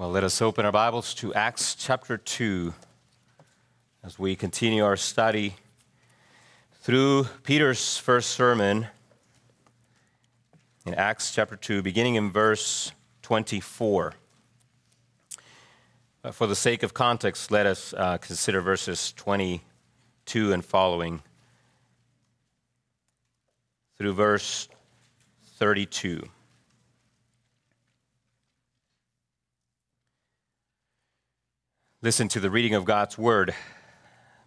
Well, let us open our Bibles to Acts chapter 2 as we continue our study through Peter's first sermon in Acts chapter 2, beginning in verse 24. Uh, for the sake of context, let us uh, consider verses 22 and following through verse 32. Listen to the reading of God's word.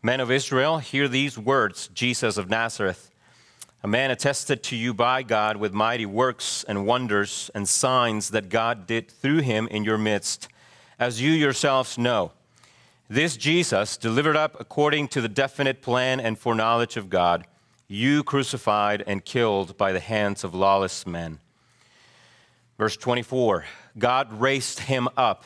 Men of Israel, hear these words Jesus of Nazareth, a man attested to you by God with mighty works and wonders and signs that God did through him in your midst, as you yourselves know. This Jesus, delivered up according to the definite plan and foreknowledge of God, you crucified and killed by the hands of lawless men. Verse 24 God raised him up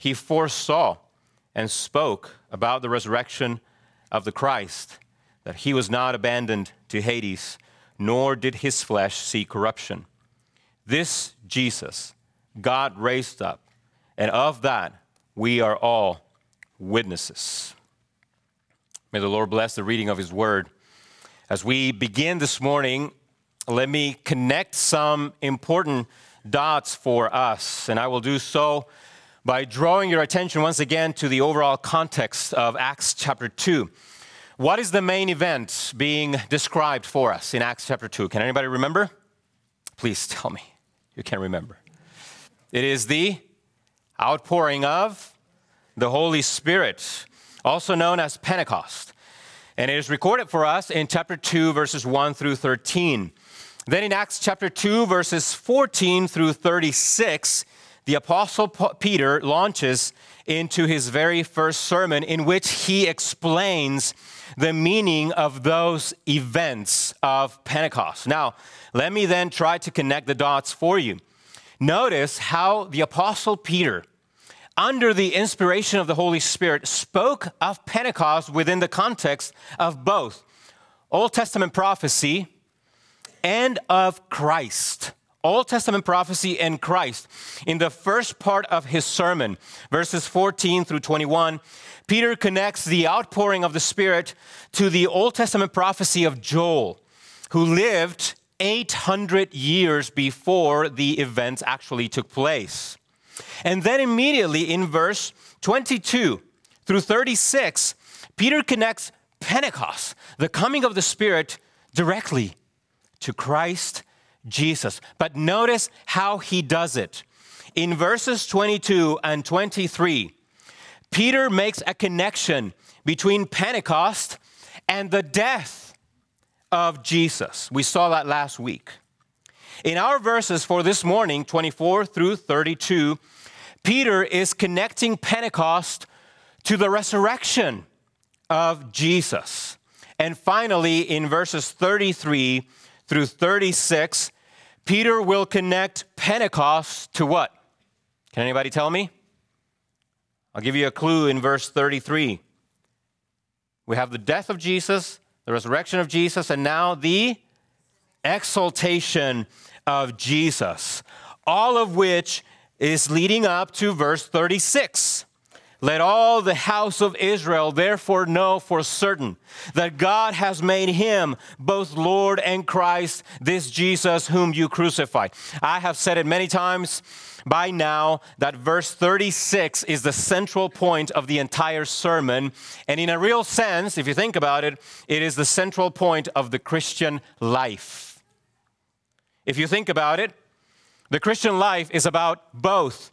he foresaw and spoke about the resurrection of the Christ, that he was not abandoned to Hades, nor did his flesh see corruption. This Jesus God raised up, and of that we are all witnesses. May the Lord bless the reading of his word. As we begin this morning, let me connect some important dots for us, and I will do so by drawing your attention once again to the overall context of Acts chapter 2. What is the main event being described for us in Acts chapter 2? Can anybody remember? Please tell me. You can remember. It is the outpouring of the Holy Spirit, also known as Pentecost. And it is recorded for us in chapter 2, verses 1 through 13. Then in Acts chapter 2, verses 14 through 36, the Apostle Peter launches into his very first sermon in which he explains the meaning of those events of Pentecost. Now, let me then try to connect the dots for you. Notice how the Apostle Peter, under the inspiration of the Holy Spirit, spoke of Pentecost within the context of both Old Testament prophecy and of Christ. Old Testament prophecy and Christ. In the first part of his sermon, verses 14 through 21, Peter connects the outpouring of the Spirit to the Old Testament prophecy of Joel, who lived 800 years before the events actually took place. And then immediately in verse 22 through 36, Peter connects Pentecost, the coming of the Spirit, directly to Christ Jesus. But notice how he does it. In verses 22 and 23, Peter makes a connection between Pentecost and the death of Jesus. We saw that last week. In our verses for this morning, 24 through 32, Peter is connecting Pentecost to the resurrection of Jesus. And finally, in verses 33 through 36, Peter will connect Pentecost to what? Can anybody tell me? I'll give you a clue in verse 33. We have the death of Jesus, the resurrection of Jesus, and now the exaltation of Jesus, all of which is leading up to verse 36. Let all the house of Israel therefore know for certain that God has made him both Lord and Christ, this Jesus whom you crucified. I have said it many times by now that verse 36 is the central point of the entire sermon. And in a real sense, if you think about it, it is the central point of the Christian life. If you think about it, the Christian life is about both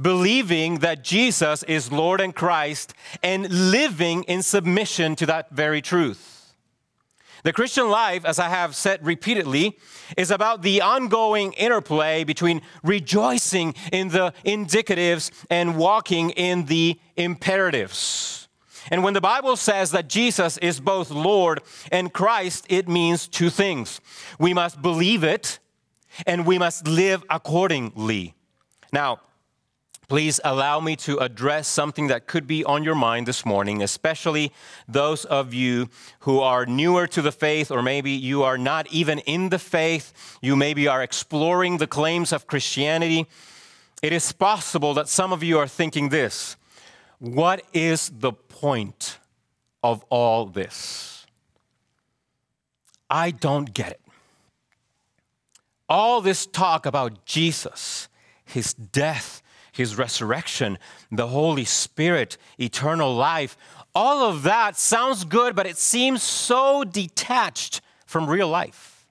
believing that Jesus is Lord and Christ and living in submission to that very truth. The Christian life, as I have said repeatedly, is about the ongoing interplay between rejoicing in the indicatives and walking in the imperatives. And when the Bible says that Jesus is both Lord and Christ, it means two things. We must believe it and we must live accordingly. Now, please allow me to address something that could be on your mind this morning, especially those of you who are newer to the faith, or maybe you are not even in the faith. You maybe are exploring the claims of Christianity. It is possible that some of you are thinking this What is the point of all this? I don't get it. All this talk about Jesus, his death, his resurrection, the Holy Spirit, eternal life. All of that sounds good, but it seems so detached from real life.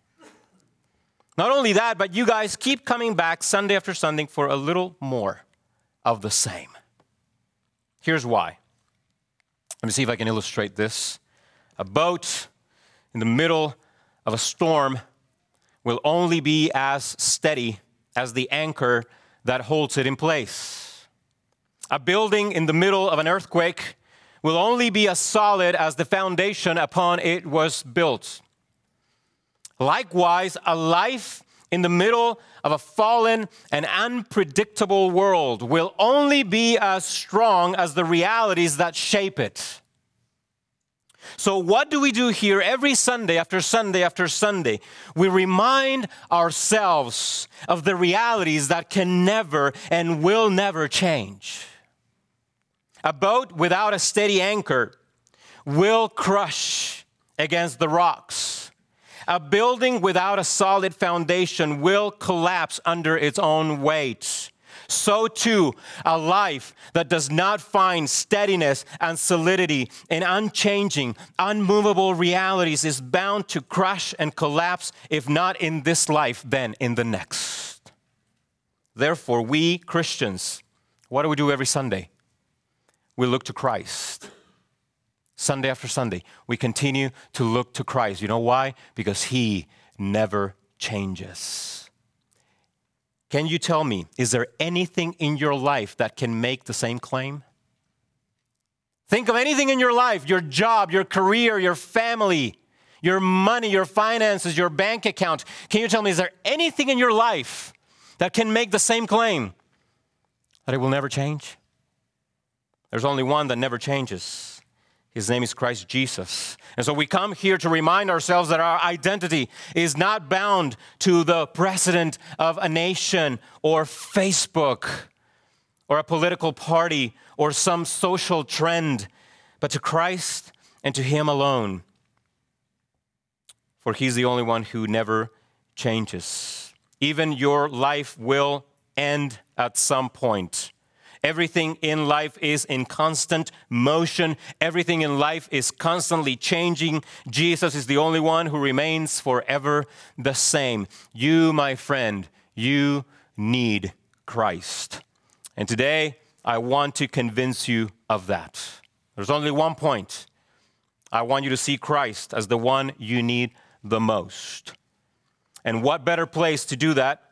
Not only that, but you guys keep coming back Sunday after Sunday for a little more of the same. Here's why. Let me see if I can illustrate this. A boat in the middle of a storm will only be as steady as the anchor that holds it in place. A building in the middle of an earthquake will only be as solid as the foundation upon it was built. Likewise, a life in the middle of a fallen and unpredictable world will only be as strong as the realities that shape it. So, what do we do here every Sunday after Sunday after Sunday? We remind ourselves of the realities that can never and will never change. A boat without a steady anchor will crush against the rocks. A building without a solid foundation will collapse under its own weight so too a life that does not find steadiness and solidity in unchanging, unmovable realities is bound to crash and collapse, if not in this life, then in the next. Therefore, we Christians, what do we do every Sunday? We look to Christ. Sunday after Sunday, we continue to look to Christ. You know why? Because He never changes. Can you tell me, is there anything in your life that can make the same claim? Think of anything in your life your job, your career, your family, your money, your finances, your bank account. Can you tell me, is there anything in your life that can make the same claim that it will never change? There's only one that never changes his name is Christ Jesus. And so we come here to remind ourselves that our identity is not bound to the precedent of a nation or Facebook or a political party or some social trend, but to Christ and to Him alone. For He's the only one who never changes. Even your life will end at some point. Everything in life is in constant motion. Everything in life is constantly changing. Jesus is the only one who remains forever the same. You, my friend, you need Christ. And today, I want to convince you of that. There's only one point. I want you to see Christ as the one you need the most. And what better place to do that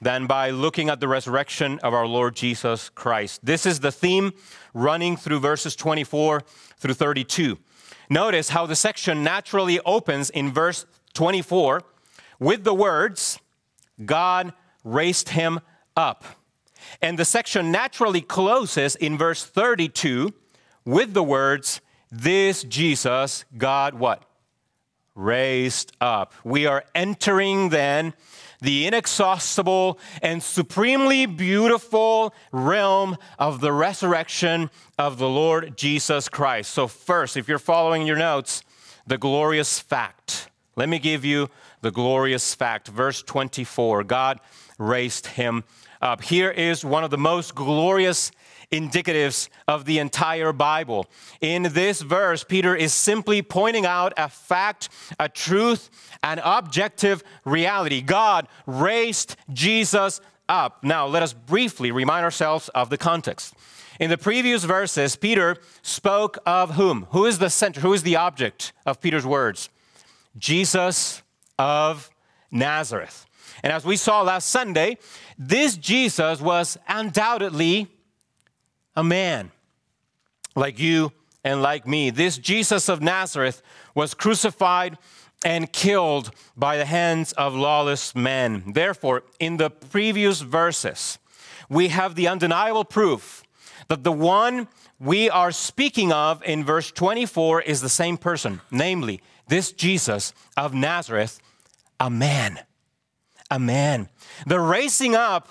than by looking at the resurrection of our Lord Jesus Christ. This is the theme running through verses 24 through 32. Notice how the section naturally opens in verse 24 with the words, God raised him up. And the section naturally closes in verse 32 with the words, This Jesus, God what? Raised up. We are entering then the inexhaustible and supremely beautiful realm of the resurrection of the Lord Jesus Christ. So, first, if you're following your notes, the glorious fact. Let me give you the glorious fact. Verse 24 God raised him up. Here is one of the most glorious indicatives of the entire Bible. In this verse, Peter is simply pointing out a fact, a truth, an objective reality. God raised Jesus up. Now, let us briefly remind ourselves of the context. In the previous verses, Peter spoke of whom? Who is the center? Who is the object of Peter's words? Jesus of Nazareth. And as we saw last Sunday, this Jesus was undoubtedly a man like you and like me. This Jesus of Nazareth was crucified and killed by the hands of lawless men. Therefore, in the previous verses, we have the undeniable proof that the one we are speaking of in verse 24 is the same person, namely, this Jesus of Nazareth, a man. A man. The raising up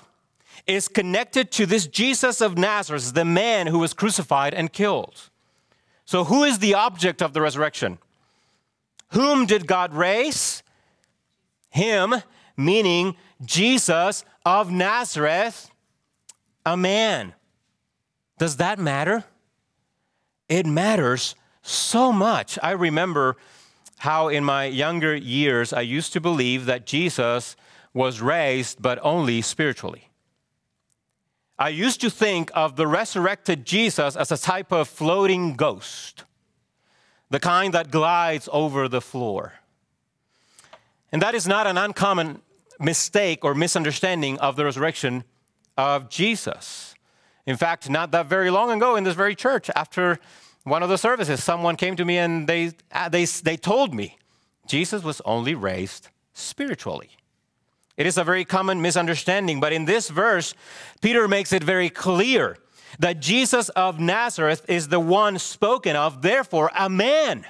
is connected to this Jesus of Nazareth, the man who was crucified and killed. So, who is the object of the resurrection? Whom did God raise? Him, meaning Jesus of Nazareth, a man. Does that matter? It matters so much. I remember how in my younger years I used to believe that Jesus was raised, but only spiritually. I used to think of the resurrected Jesus as a type of floating ghost, the kind that glides over the floor. And that is not an uncommon mistake or misunderstanding of the resurrection of Jesus. In fact, not that very long ago in this very church, after one of the services, someone came to me and they, uh, they, they told me Jesus was only raised spiritually. It is a very common misunderstanding, but in this verse, Peter makes it very clear that Jesus of Nazareth is the one spoken of, therefore, a man.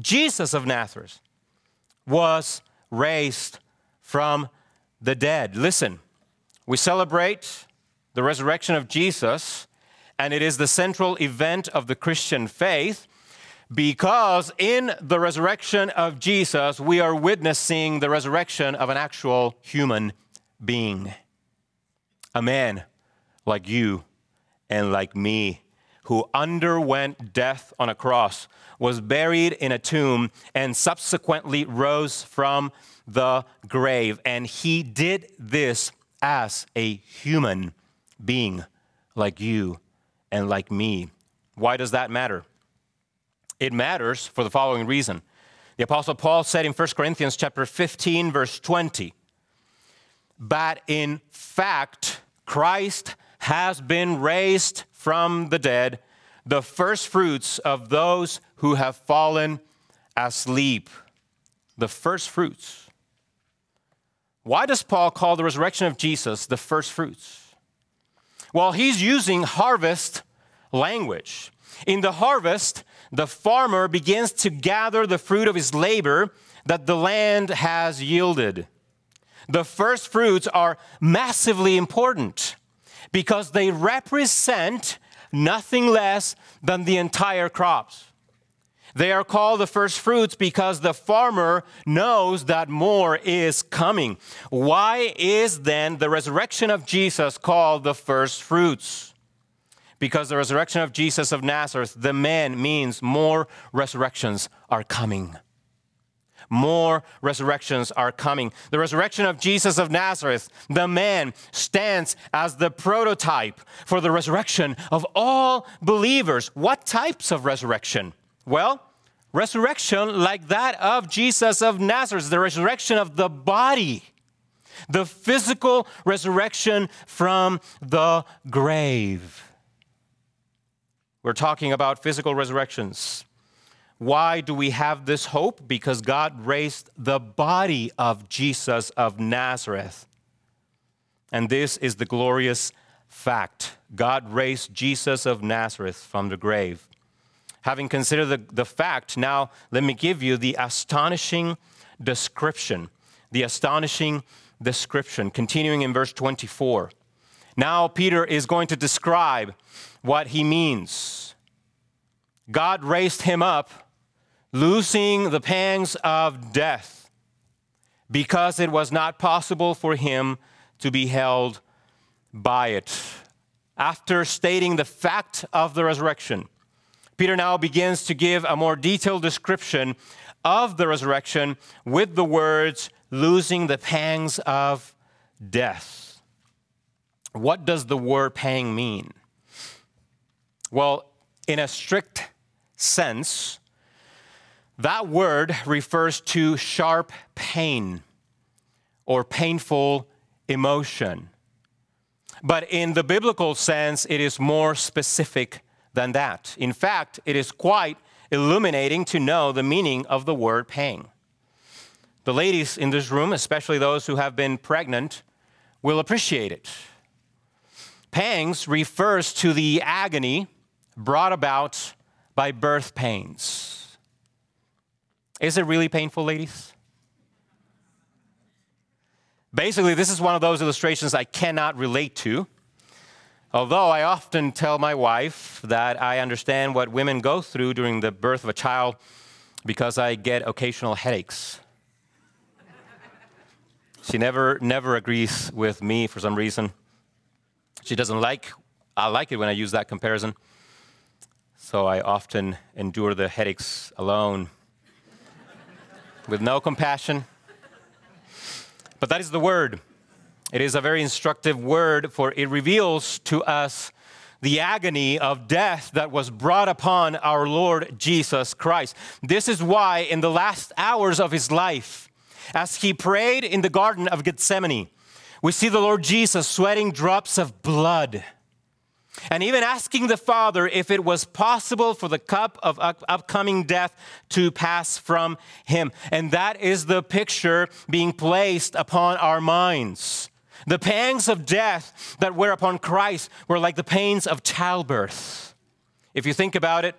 Jesus of Nazareth was raised from the dead. Listen, we celebrate the resurrection of Jesus, and it is the central event of the Christian faith because in the resurrection of Jesus, we are witnessing the resurrection of an actual human being. A man like you and like me who underwent death on a cross, was buried in a tomb, and subsequently rose from the grave. And he did this as a human being like you and like me. Why does that matter? It matters for the following reason. The apostle Paul said in 1 Corinthians chapter 15 verse 20, "But in fact Christ has been raised from the dead, the first fruits of those who have fallen asleep." The first fruits. Why does Paul call the resurrection of Jesus the first fruits? Well, he's using harvest language. In the harvest, the farmer begins to gather the fruit of his labor that the land has yielded. The first fruits are massively important because they represent nothing less than the entire crops. They are called the first fruits because the farmer knows that more is coming. Why is then the resurrection of Jesus called the first fruits? Because the resurrection of Jesus of Nazareth, the man, means more resurrections are coming. More resurrections are coming. The resurrection of Jesus of Nazareth, the man, stands as the prototype for the resurrection of all believers. What types of resurrection? Well, resurrection like that of Jesus of Nazareth, the resurrection of the body, the physical resurrection from the grave. We're talking about physical resurrections. Why do we have this hope? Because God raised the body of Jesus of Nazareth. And this is the glorious fact God raised Jesus of Nazareth from the grave. Having considered the, the fact, now let me give you the astonishing description the astonishing description. Continuing in verse 24. Now, Peter is going to describe what he means. God raised him up, loosing the pangs of death, because it was not possible for him to be held by it. After stating the fact of the resurrection, Peter now begins to give a more detailed description of the resurrection with the words, losing the pangs of death. What does the word pang mean? Well, in a strict sense, that word refers to sharp pain or painful emotion. But in the biblical sense, it is more specific than that. In fact, it is quite illuminating to know the meaning of the word pang. The ladies in this room, especially those who have been pregnant, will appreciate it. Pangs refers to the agony brought about by birth pains. Is it really painful, ladies? Basically, this is one of those illustrations I cannot relate to. Although I often tell my wife that I understand what women go through during the birth of a child because I get occasional headaches. she never, never agrees with me for some reason. She doesn't like, I like it when I use that comparison. So I often endure the headaches alone with no compassion. But that is the word. It is a very instructive word, for it reveals to us the agony of death that was brought upon our Lord Jesus Christ. This is why, in the last hours of his life, as he prayed in the Garden of Gethsemane, we see the Lord Jesus sweating drops of blood and even asking the Father if it was possible for the cup of upcoming death to pass from him. And that is the picture being placed upon our minds. The pangs of death that were upon Christ were like the pains of childbirth. If you think about it,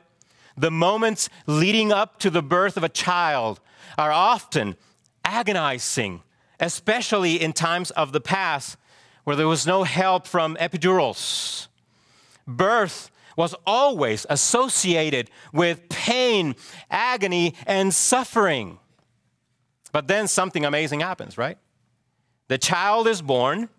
the moments leading up to the birth of a child are often agonizing, especially in times of the past where there was no help from epidurals birth was always associated with pain, agony, and suffering. But then something amazing happens, right? The child is born,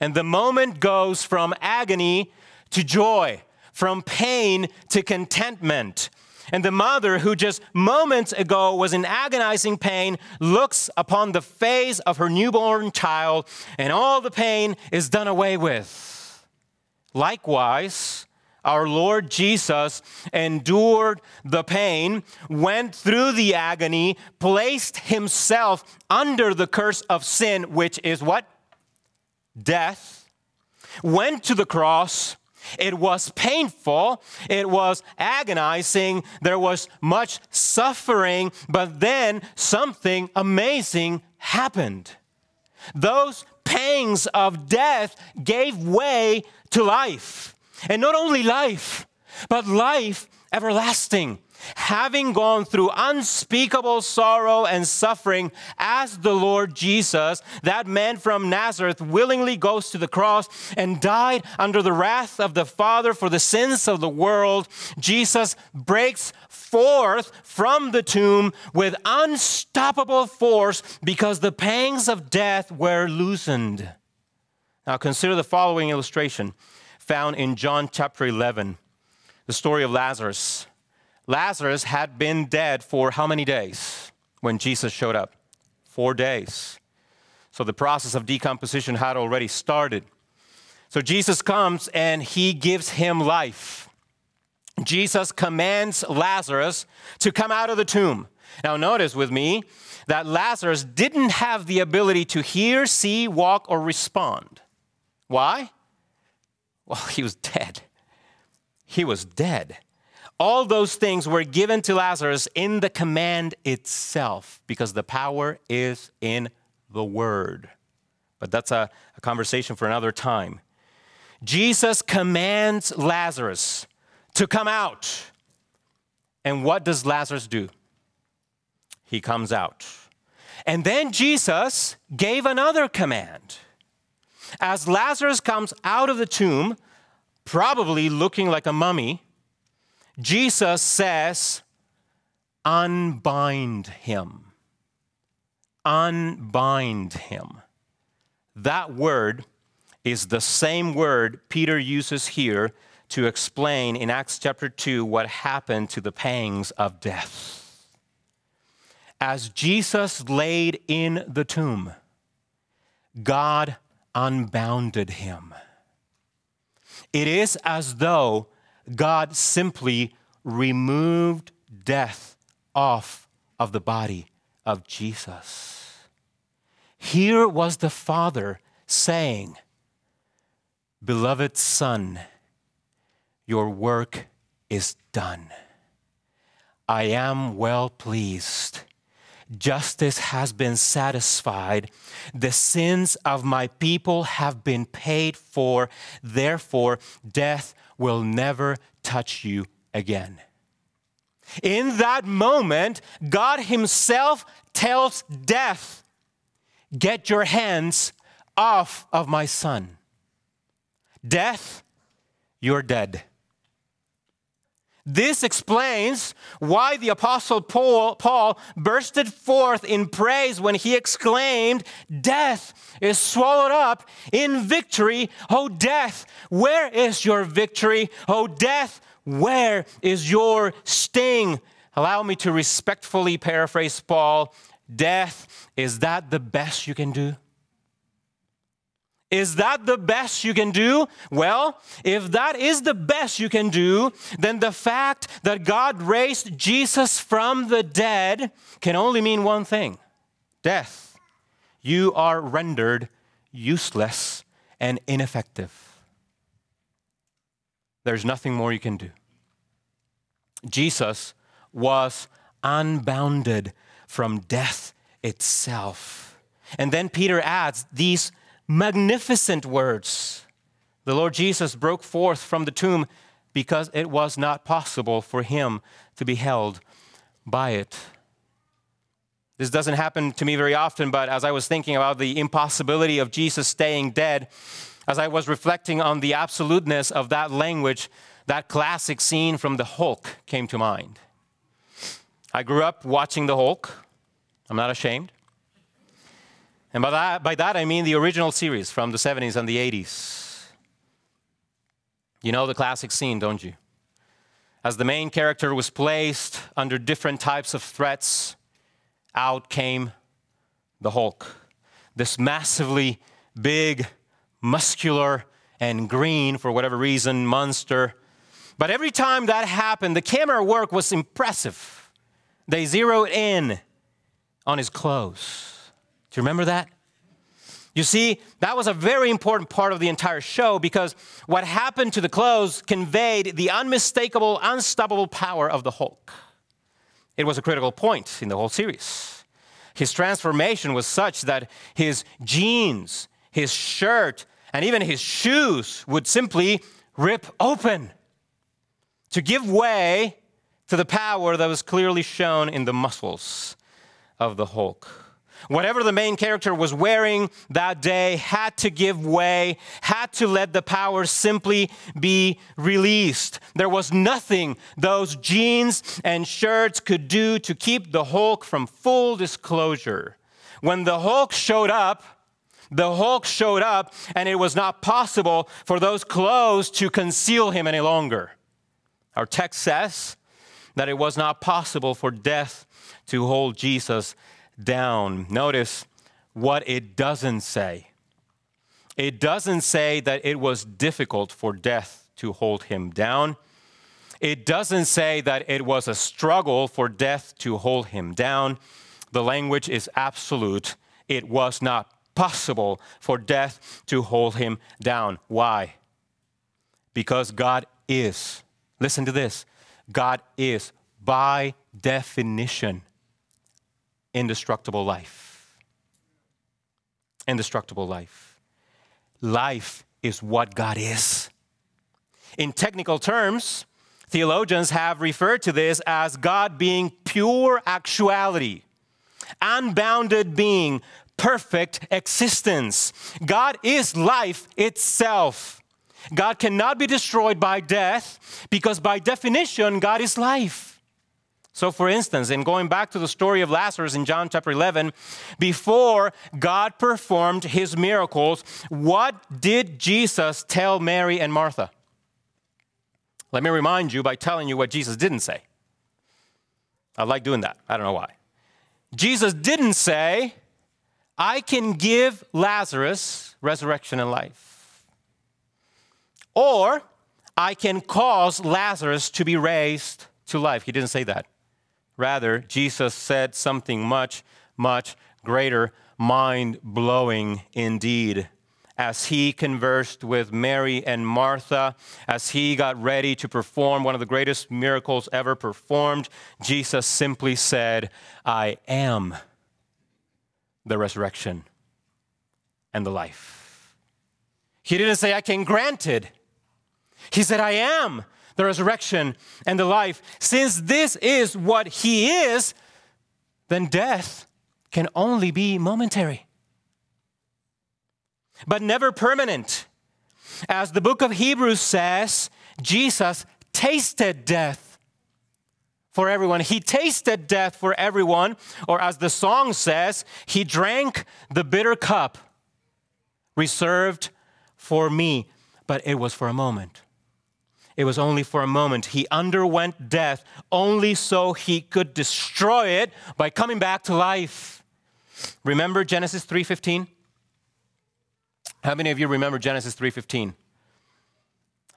and the moment goes from agony to joy, from pain to contentment. And the mother, who just moments ago was in agonizing pain, looks upon the face of her newborn child, and all the pain is done away with. Likewise, our Lord Jesus endured the pain, went through the agony, placed himself under the curse of sin, which is what? Death. Went to the cross. It was painful. It was agonizing. There was much suffering. But then something amazing happened. Those pangs of death gave way to life. And not only life, but life everlasting. Having gone through unspeakable sorrow and suffering as the Lord Jesus, that man from Nazareth willingly goes to the cross and died under the wrath of the Father for the sins of the world. Jesus breaks forth from the tomb with unstoppable force because the pangs of death were loosened. Now, consider the following illustration found in John chapter 11, the story of Lazarus. Lazarus had been dead for how many days when Jesus showed up? Four days. So the process of decomposition had already started. So Jesus comes and he gives him life. Jesus commands Lazarus to come out of the tomb. Now, notice with me that Lazarus didn't have the ability to hear, see, walk, or respond. Why? Well, he was dead. He was dead. All those things were given to Lazarus in the command itself because the power is in the word. But that's a, a conversation for another time. Jesus commands Lazarus to come out. And what does Lazarus do? He comes out. And then Jesus gave another command. As Lazarus comes out of the tomb, probably looking like a mummy, Jesus says, Unbind him. Unbind him. That word is the same word Peter uses here to explain in Acts chapter 2 what happened to the pangs of death as Jesus laid in the tomb, God unbounded him. It is as though God simply removed death off of the body of Jesus. Here was the Father saying, Beloved Son, your work is done. I am well pleased Justice has been satisfied. The sins of my people have been paid for. Therefore, death will never touch you again. In that moment, God Himself tells death, Get your hands off of my son. Death, you're dead. This explains why the Apostle Paul, Paul, bursted forth in praise when he exclaimed, Death is swallowed up in victory. Oh, death, where is your victory? Oh, death, where is your sting? Allow me to respectfully paraphrase Paul Death, is that the best you can do? Is that the best you can do? Well, if that is the best you can do, then the fact that God raised Jesus from the dead can only mean one thing death. You are rendered useless and ineffective. There's nothing more you can do. Jesus was unbounded from death itself. And then Peter adds these magnificent words. The Lord Jesus broke forth from the tomb because it was not possible for him to be held by it. This doesn't happen to me very often, but as I was thinking about the impossibility of Jesus staying dead, as I was reflecting on the absoluteness of that language, that classic scene from The Hulk came to mind. I grew up watching The Hulk. I'm not ashamed. And by that, by that I mean the original series from the 70s and the 80s. You know the classic scene, don't you? As the main character was placed under different types of threats, out came the Hulk. This massively big, muscular, and green, for whatever reason, monster. But every time that happened, the camera work was impressive. They zeroed in on his clothes. Do you remember that? You see, that was a very important part of the entire show because what happened to the clothes conveyed the unmistakable, unstoppable power of the Hulk. It was a critical point in the whole series. His transformation was such that his jeans, his shirt, and even his shoes would simply rip open to give way to the power that was clearly shown in the muscles of the Hulk. Whatever the main character was wearing that day had to give way, had to let the power simply be released. There was nothing those jeans and shirts could do to keep the Hulk from full disclosure. When the Hulk showed up, the Hulk showed up, and it was not possible for those clothes to conceal him any longer. Our text says that it was not possible for death to hold Jesus down. Notice what it doesn't say. It doesn't say that it was difficult for death to hold him down. It doesn't say that it was a struggle for death to hold him down. The language is absolute. It was not possible for death to hold him down. Why? Because God is. Listen to this God is, by definition, indestructible life. Indestructible life. Life is what God is. In technical terms, theologians have referred to this as God being pure actuality. unbounded being, perfect existence. God is life itself. God cannot be destroyed by death because, by definition, God is life. So, for instance, in going back to the story of Lazarus in John chapter 11, before God performed his miracles, what did Jesus tell Mary and Martha? Let me remind you by telling you what Jesus didn't say. I like doing that. I don't know why. Jesus didn't say, I can give Lazarus resurrection and life. Or I can cause Lazarus to be raised to life. He didn't say that. Rather, Jesus said something much, much greater, mind blowing indeed. As he conversed with Mary and Martha, as he got ready to perform one of the greatest miracles ever performed, Jesus simply said, I am the resurrection and the life. He didn't say, I can grant it. He said, I am the resurrection and the life. Since this is what He is, then death can only be momentary, but never permanent. As the book of Hebrews says, Jesus tasted death for everyone. He tasted death for everyone, or as the song says, he drank the bitter cup reserved for me, but it was for a moment. It was only for a moment. He underwent death only so he could destroy it by coming back to life. Remember Genesis 3:15? How many of you remember Genesis 3:15?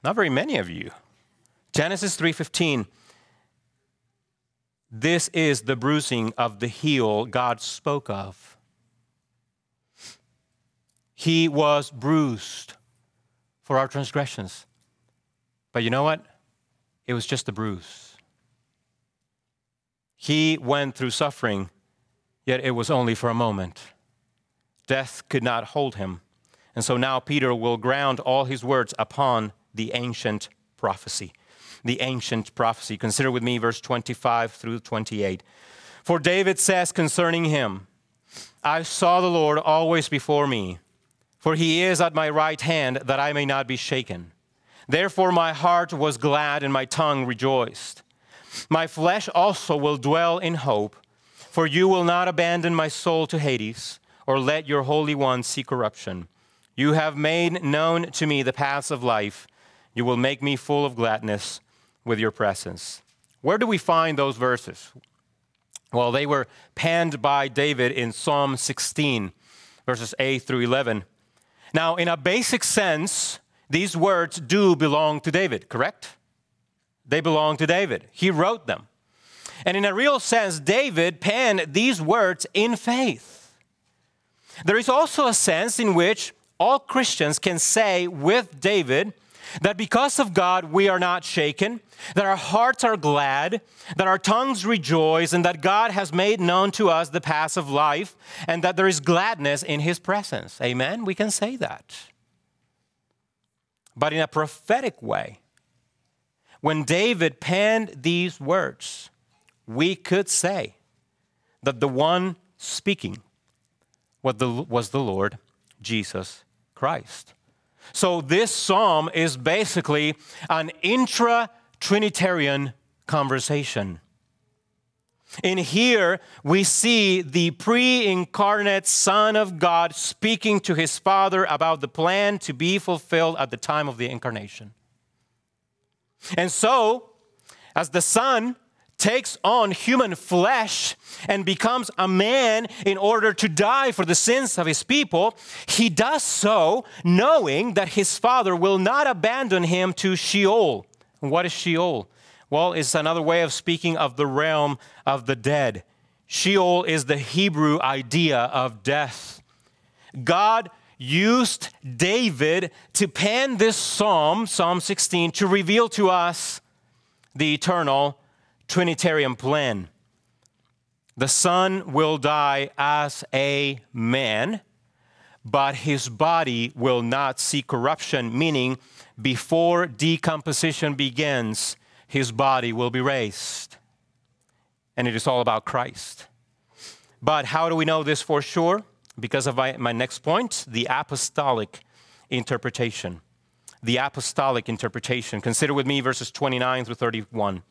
Not very many of you. Genesis 3:15 this is the bruising of the heel God spoke of. He was bruised for our transgressions. But you know what? It was just a bruise. He went through suffering, yet it was only for a moment. Death could not hold him. And so now Peter will ground all his words upon the ancient prophecy the ancient prophecy. Consider with me verse 25 through 28. For David says concerning him, I saw the Lord always before me, for he is at my right hand that I may not be shaken. Therefore my heart was glad and my tongue rejoiced. My flesh also will dwell in hope, for you will not abandon my soul to Hades, or let your Holy One see corruption. You have made known to me the paths of life. You will make me full of gladness with your presence. Where do we find those verses? Well, they were penned by David in Psalm 16, verses 8 through 11. Now, in a basic sense, these words do belong to David, correct? They belong to David. He wrote them. And in a real sense, David penned these words in faith. There is also a sense in which all Christians can say with David, that because of God we are not shaken, that our hearts are glad, that our tongues rejoice, and that God has made known to us the paths of life, and that there is gladness in His presence. Amen? We can say that. But in a prophetic way, when David penned these words, we could say that the one speaking was the, Lord Jesus Christ. So, this psalm is basically an intra Trinitarian conversation. In here, we see the pre incarnate Son of God speaking to his Father about the plan to be fulfilled at the time of the incarnation. And so, as the Son takes on human flesh and becomes a man in order to die for the sins of his people, he does so knowing that his father will not abandon him to Sheol. What is Sheol? Well, it's another way of speaking of the realm of the dead. Sheol is the Hebrew idea of death. God used David to pen this psalm, Psalm 16, to reveal to us the eternal Trinitarian plan. The Son will die as a man, but his body will not see corruption, meaning before decomposition begins, his body will be raised. And it is all about Christ. But how do we know this for sure? Because of my, my next point the apostolic interpretation. The apostolic interpretation. Consider with me verses 29 through 31.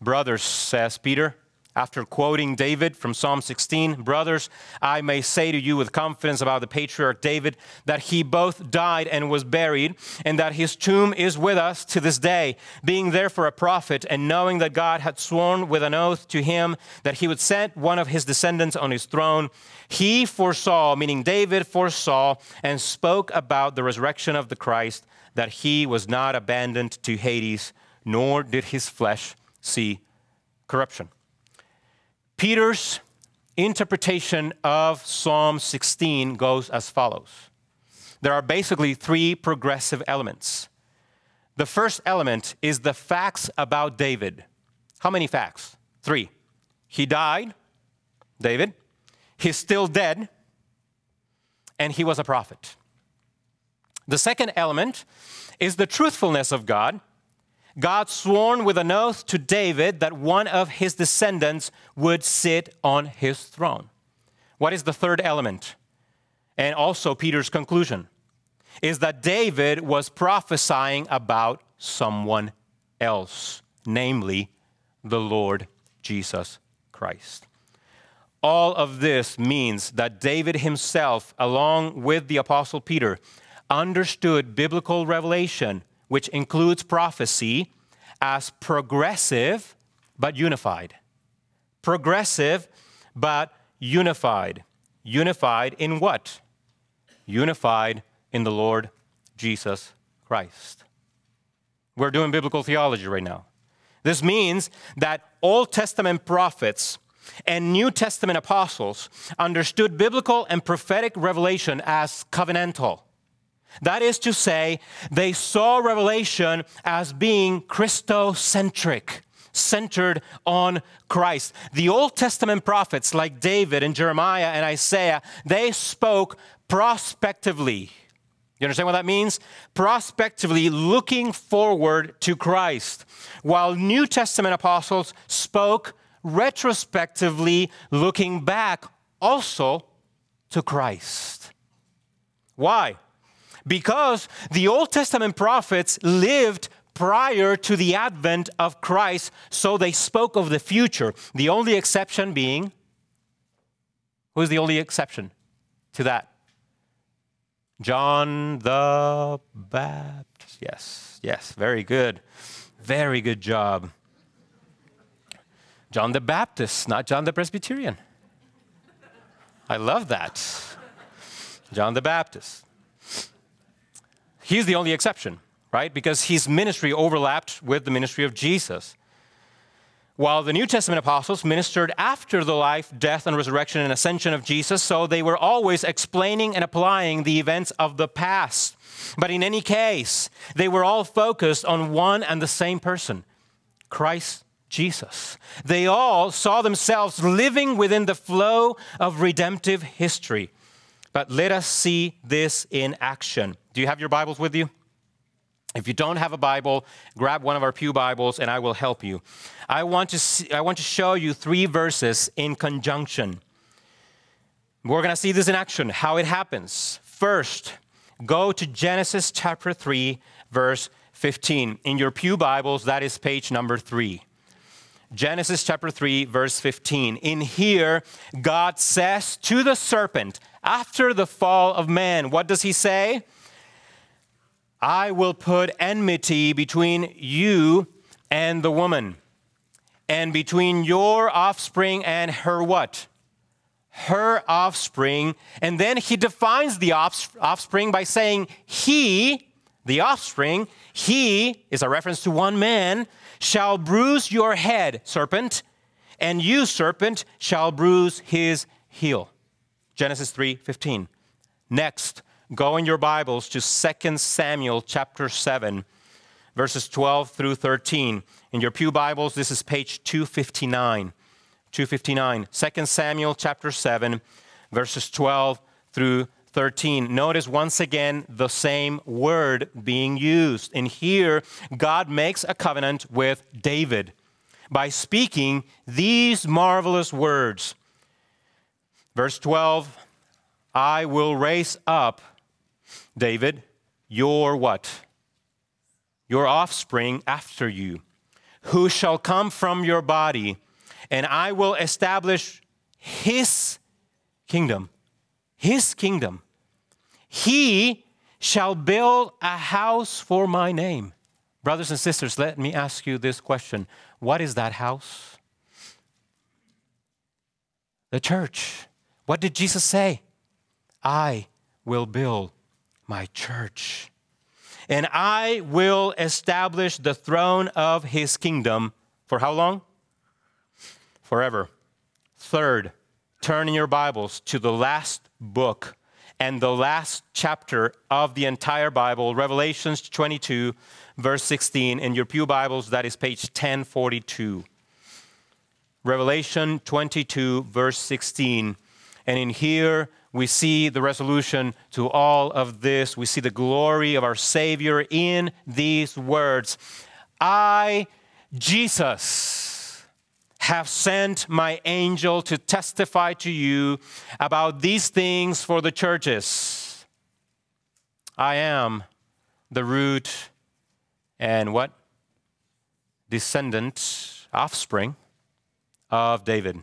Brothers, says Peter, after quoting David from Psalm 16, brothers, I may say to you with confidence about the patriarch David that he both died and was buried, and that his tomb is with us to this day. Being therefore a prophet, and knowing that God had sworn with an oath to him that he would set one of his descendants on his throne, he foresaw, meaning David foresaw, and spoke about the resurrection of the Christ, that he was not abandoned to Hades, nor did his flesh see corruption. Peter's interpretation of Psalm 16 goes as follows there are basically three progressive elements. The first element is the facts about David. How many facts? Three. He died, David. He's still dead, and he was a prophet. The second element is the truthfulness of God. God sworn with an oath to David that one of his descendants would sit on his throne. What is the third element? And also Peter's conclusion is that David was prophesying about someone else, namely the Lord Jesus Christ. All of this means that David himself, along with the Apostle Peter, understood biblical revelation which includes prophecy, as progressive but unified. Progressive but unified. Unified in what? Unified in the Lord Jesus Christ. We're doing biblical theology right now. This means that Old Testament prophets and New Testament apostles understood biblical and prophetic revelation as covenantal. That is to say, they saw Revelation as being Christocentric, centered on Christ. The Old Testament prophets, like David and Jeremiah and Isaiah, they spoke prospectively. You understand what that means? Prospectively looking forward to Christ, while New Testament apostles spoke retrospectively looking back also to Christ. Why? Because the Old Testament prophets lived prior to the advent of Christ, so they spoke of the future. The only exception being who's the only exception to that? John the Baptist. Yes, yes, very good. Very good job. John the Baptist, not John the Presbyterian. I love that. John the Baptist. He's the only exception, right? Because his ministry overlapped with the ministry of Jesus. While the New Testament apostles ministered after the life, death, and resurrection and ascension of Jesus, so they were always explaining and applying the events of the past. But in any case, they were all focused on one and the same person Christ Jesus. They all saw themselves living within the flow of redemptive history. But let us see this in action. Do you have your Bibles with you? If you don't have a Bible, grab one of our Pew Bibles and I will help you. I want to, see, I want to show you three verses in conjunction. We're going to see this in action, how it happens. First, go to Genesis chapter 3, verse 15. In your Pew Bibles, that is page number 3. Genesis chapter 3, verse 15. In here, God says to the serpent, after the fall of man, what does he say? I will put enmity between you and the woman, and between your offspring and her what? Her offspring. And then he defines the offspring by saying, He, the offspring, he is a reference to one man, shall bruise your head, serpent, and you, serpent, shall bruise his heel. Genesis 3:15. Next, go in your Bibles to 2 Samuel chapter 7, verses 12 through 13. In your Pew Bibles, this is page 259. 259. 2 Samuel chapter 7, verses 12 through 13. Notice once again the same word being used. And here, God makes a covenant with David by speaking these marvelous words Verse 12 I will raise up, David, your what? Your offspring after you, who shall come from your body, and I will establish his kingdom. His kingdom. He shall build a house for my name. Brothers and sisters, let me ask you this question What is that house? The church. What did Jesus say? I will build my church, and I will establish the throne of his kingdom for how long? Forever. Third, turn in your Bibles to the last book and the last chapter of the entire Bible, Revelations 22, verse 16. In your Pew Bibles, that is page 1042. Revelation 22, verse 16. And in here, we see the resolution to all of this. We see the glory of our Savior in these words I, Jesus, have sent my angel to testify to you about these things for the churches. I am the root and what? Descendant, offspring of David,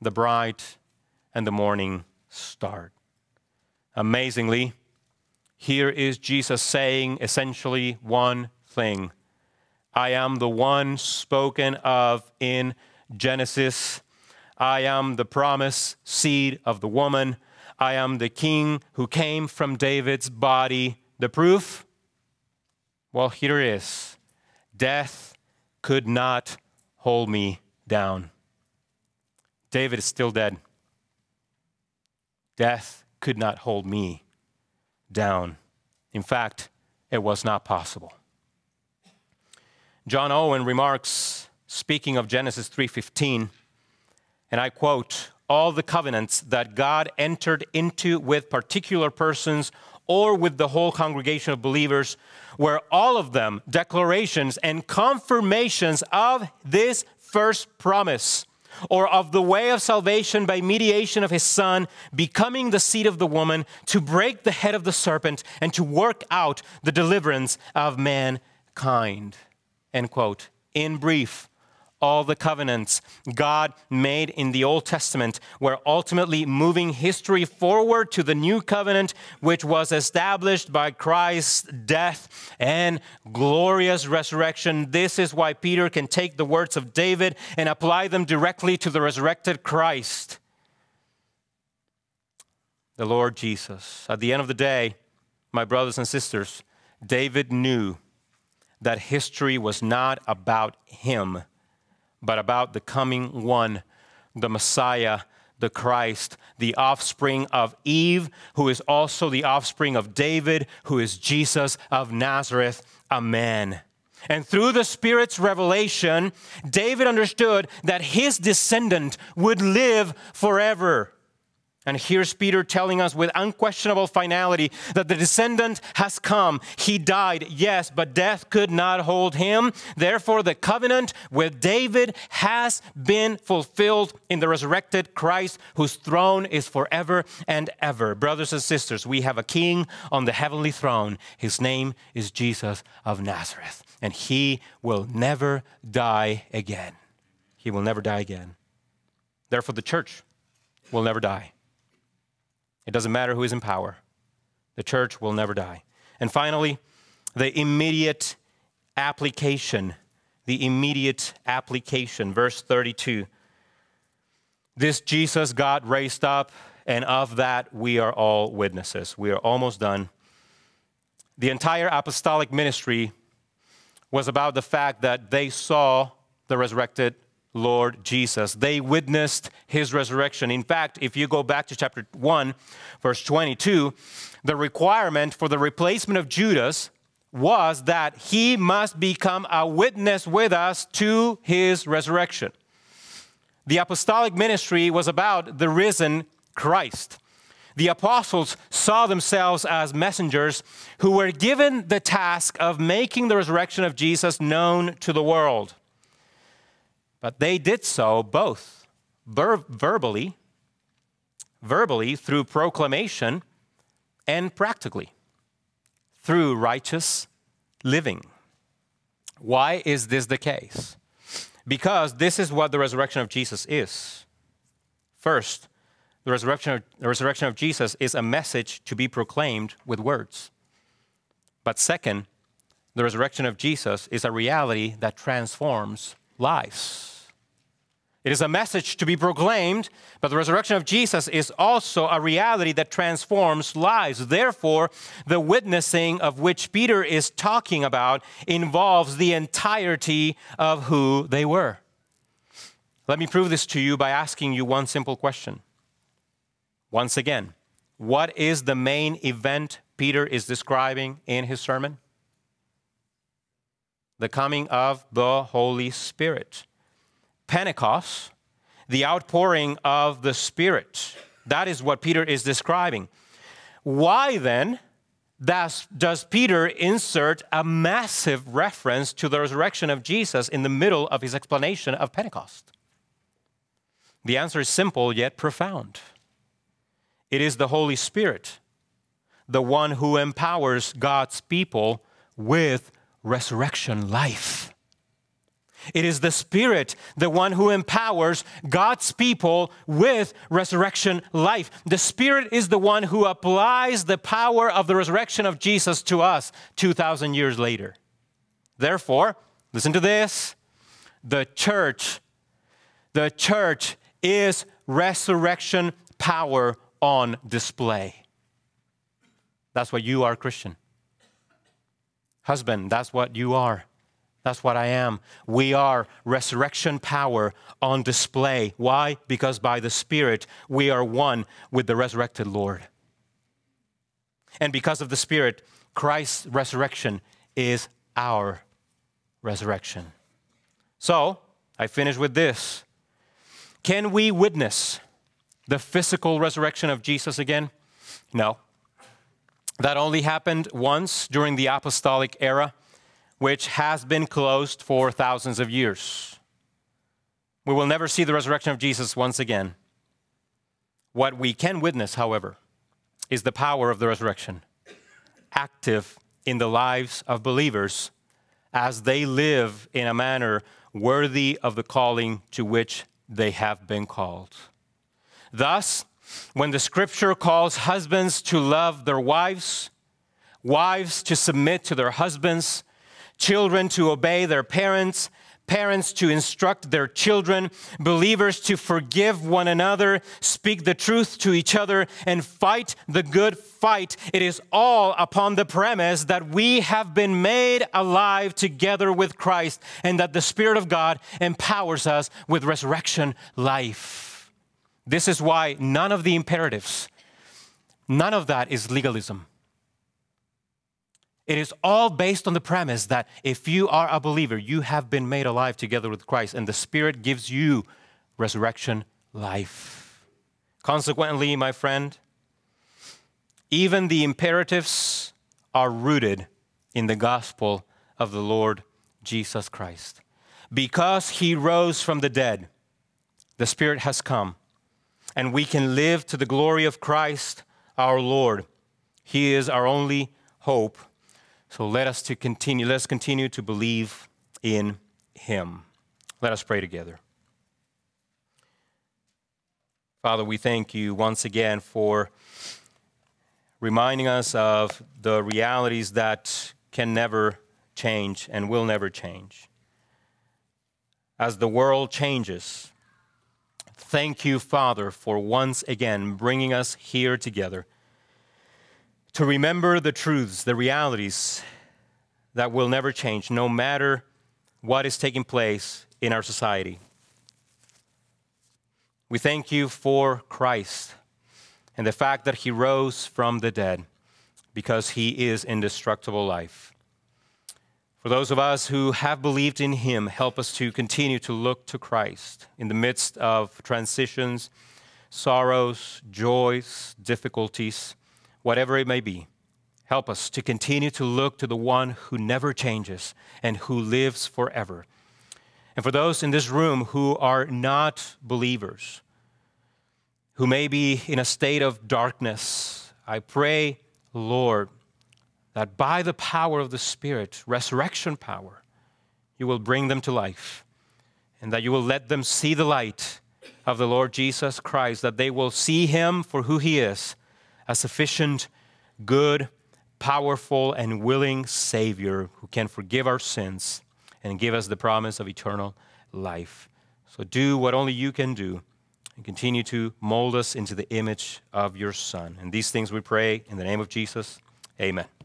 the bright and the morning star. Amazingly, here is Jesus saying essentially one thing I am the one spoken of in Genesis. I am the promised seed of the woman. I am the king who came from David's body. The proof? Well, here it is death could not hold me down. David is still dead. Death could not hold me down. In fact, it was not possible. John Owen remarks speaking of Genesis 3:15 and I quote all the covenants that God entered into with particular persons or with the whole congregation of believers were all of them declarations and confirmations of this first promise or of the way of salvation by mediation of his son becoming the seed of the woman to break the head of the serpent and to work out the deliverance of mankind end quote in brief all the covenants God made in the Old Testament were ultimately moving history forward to the new covenant, which was established by Christ's death and glorious resurrection. This is why Peter can take the words of David and apply them directly to the resurrected Christ, the Lord Jesus. At the end of the day, my brothers and sisters, David knew that history was not about him but about the coming one, the Messiah, the Christ, the offspring of Eve, who is also the offspring of David, who is Jesus of Nazareth, a man. And through the Spirit's revelation, David understood that his descendant would live forever. And here's Peter telling us with unquestionable finality that the descendant has come. He died, yes, but death could not hold him. Therefore, the covenant with David has been fulfilled in the resurrected Christ, whose throne is forever and ever. Brothers and sisters, we have a king on the heavenly throne. His name is Jesus of Nazareth, and he will never die again. He will never die again. Therefore, the church will never die. It doesn't matter who is in power, the church will never die. And finally, the immediate application. The immediate application. Verse 32. This Jesus God raised up, and of that we are all witnesses. We are almost done. The entire apostolic ministry was about the fact that they saw the resurrected Lord Jesus. They witnessed his resurrection. In fact, if you go back to chapter 1, verse 22, the requirement for the replacement of Judas was that he must become a witness with us to his resurrection. The apostolic ministry was about the risen Christ. The apostles saw themselves as messengers who were given the task of making the resurrection of Jesus known to the world. But they did so both ver- verbally verbally through proclamation and practically through righteous living. Why is this the case? Because this is what the resurrection of Jesus is. First, the resurrection of, the resurrection of Jesus is a message to be proclaimed with words. But second, the resurrection of Jesus is a reality that transforms lives. It is a message to be proclaimed, but the resurrection of Jesus is also a reality that transforms lives. Therefore, the witnessing of which Peter is talking about involves the entirety of who they were. Let me prove this to you by asking you one simple question. Once again, what is the main event Peter is describing in his sermon? The coming of the Holy Spirit. Pentecost, the outpouring of the Spirit. That is what Peter is describing. Why then does, Peter insert a massive reference to the resurrection of Jesus in the middle of his explanation of Pentecost? The answer is simple yet profound. It is the Holy Spirit, the one who empowers God's people with resurrection life. It is the Spirit, the one who empowers God's people with resurrection life. The Spirit is the one who applies the power of the resurrection of Jesus to us 2,000 years later. Therefore, listen to this the church, the church is resurrection power on display. That's why you are, a Christian. Husband, that's what you are. That's what I am. We are resurrection power on display. Why? Because by the Spirit, we are one with the resurrected Lord. And because of the Spirit, Christ's resurrection is our resurrection. So, I finish with this. Can we witness the physical resurrection of Jesus again? No. That only happened once during the apostolic era which has been closed for thousands of years. We will never see the resurrection of Jesus once again. What we can witness, however, is the power of the resurrection, active in the lives of believers as they live in a manner worthy of the calling to which they have been called. Thus, when the scripture calls husbands to love their wives, wives to submit to their husbands, children to obey their parents, parents to instruct their children, believers to forgive one another, speak the truth to each other, and fight the good fight. It is all upon the premise that we have been made alive together with Christ and that the Spirit of God empowers us with resurrection life. This is why none of the imperatives, none of that is legalism. It is all based on the premise that if you are a believer, you have been made alive together with Christ, and the Spirit gives you resurrection life. Consequently, my friend, even the imperatives are rooted in the gospel of the Lord Jesus Christ. Because he rose from the dead, the Spirit has come, and we can live to the glory of Christ our Lord. He is our only hope so let us to continue, let us continue to believe in him. Let us pray together. Father, we thank you once again for reminding us of the realities that can never change and will never change. As the world changes, thank you, Father, for once again bringing us here together to remember the truths, the realities that will never change, no matter what is taking place in our society. We thank you for Christ and the fact that he rose from the dead because he is indestructible life. For those of us who have believed in him, help us to continue to look to Christ in the midst of transitions, sorrows, joys, difficulties whatever it may be. Help us to continue to look to the one who never changes and who lives forever. And for those in this room who are not believers, who may be in a state of darkness. I pray, Lord, that by the power of the Spirit, resurrection power, you will bring them to life and that you will let them see the light of the Lord Jesus Christ, that they will see him for who he is a sufficient, good, powerful, and willing Savior who can forgive our sins and give us the promise of eternal life. So do what only you can do and continue to mold us into the image of your Son. And these things we pray in the name of Jesus. Amen.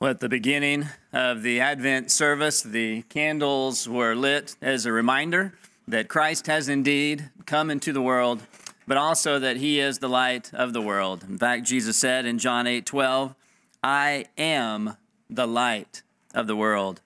Well, at the beginning of the Advent service, the candles were lit as a reminder that Christ has indeed come into the world, but also that he is the light of the world. In fact, Jesus said in John 8 12, I am the light of the world.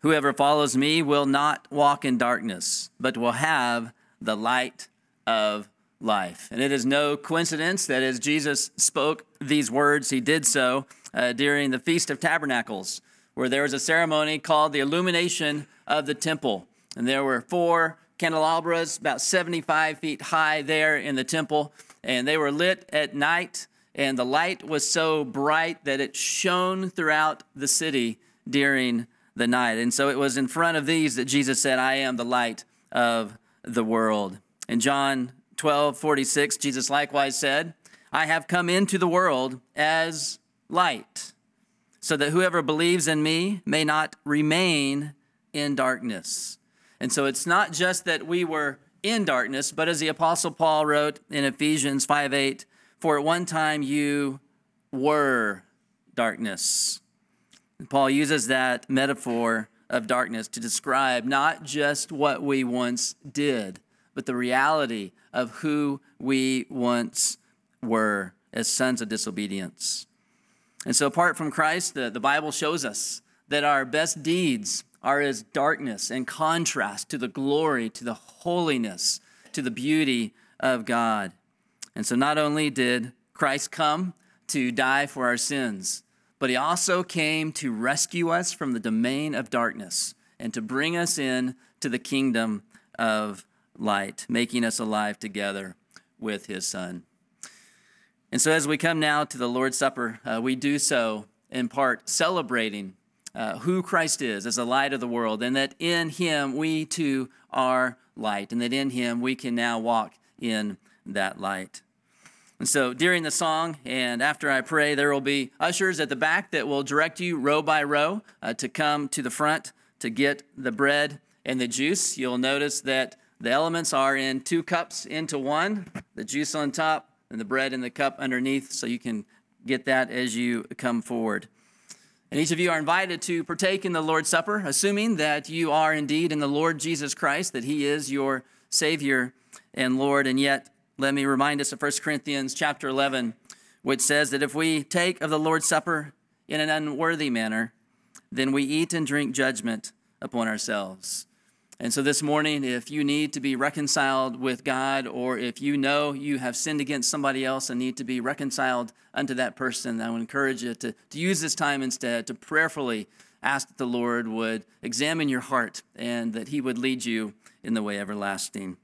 Whoever follows me will not walk in darkness, but will have the light of life. And it is no coincidence that as Jesus spoke these words, he did so uh, during the Feast of Tabernacles, where there was a ceremony called the illumination of the temple. And there were four candelabras about 75 feet high there in the temple, and they were lit at night. And the light was so bright that it shone throughout the city during the night. And so it was in front of these that Jesus said, I am the light of the world. In John 12 46, Jesus likewise said, I have come into the world as light, so that whoever believes in me may not remain in darkness. And so it's not just that we were in darkness, but as the Apostle Paul wrote in Ephesians 5 8, for at one time you were darkness. And Paul uses that metaphor of darkness to describe not just what we once did, but the reality of who we once were as sons of disobedience. And so, apart from Christ, the, the Bible shows us that our best deeds are as darkness and contrast to the glory, to the holiness, to the beauty of God. And so, not only did Christ come to die for our sins, but he also came to rescue us from the domain of darkness and to bring us in to the kingdom of light, making us alive together with his Son. And so, as we come now to the Lord's Supper, uh, we do so in part celebrating uh, who Christ is as the light of the world, and that in Him we too are light, and that in Him we can now walk in that light. And so, during the song and after I pray, there will be ushers at the back that will direct you row by row uh, to come to the front to get the bread and the juice. You'll notice that the elements are in two cups into one, the juice on top, and the bread in the cup underneath, so you can get that as you come forward. And each of you are invited to partake in the Lord's Supper, assuming that you are indeed in the Lord Jesus Christ, that He is your Savior and Lord. And yet, let me remind us of 1 Corinthians chapter 11, which says that if we take of the Lord's Supper in an unworthy manner, then we eat and drink judgment upon ourselves. And so this morning, if you need to be reconciled with God, or if you know you have sinned against somebody else and need to be reconciled unto that person, I would encourage you to, to use this time instead to prayerfully ask that the Lord would examine your heart and that He would lead you in the way everlasting.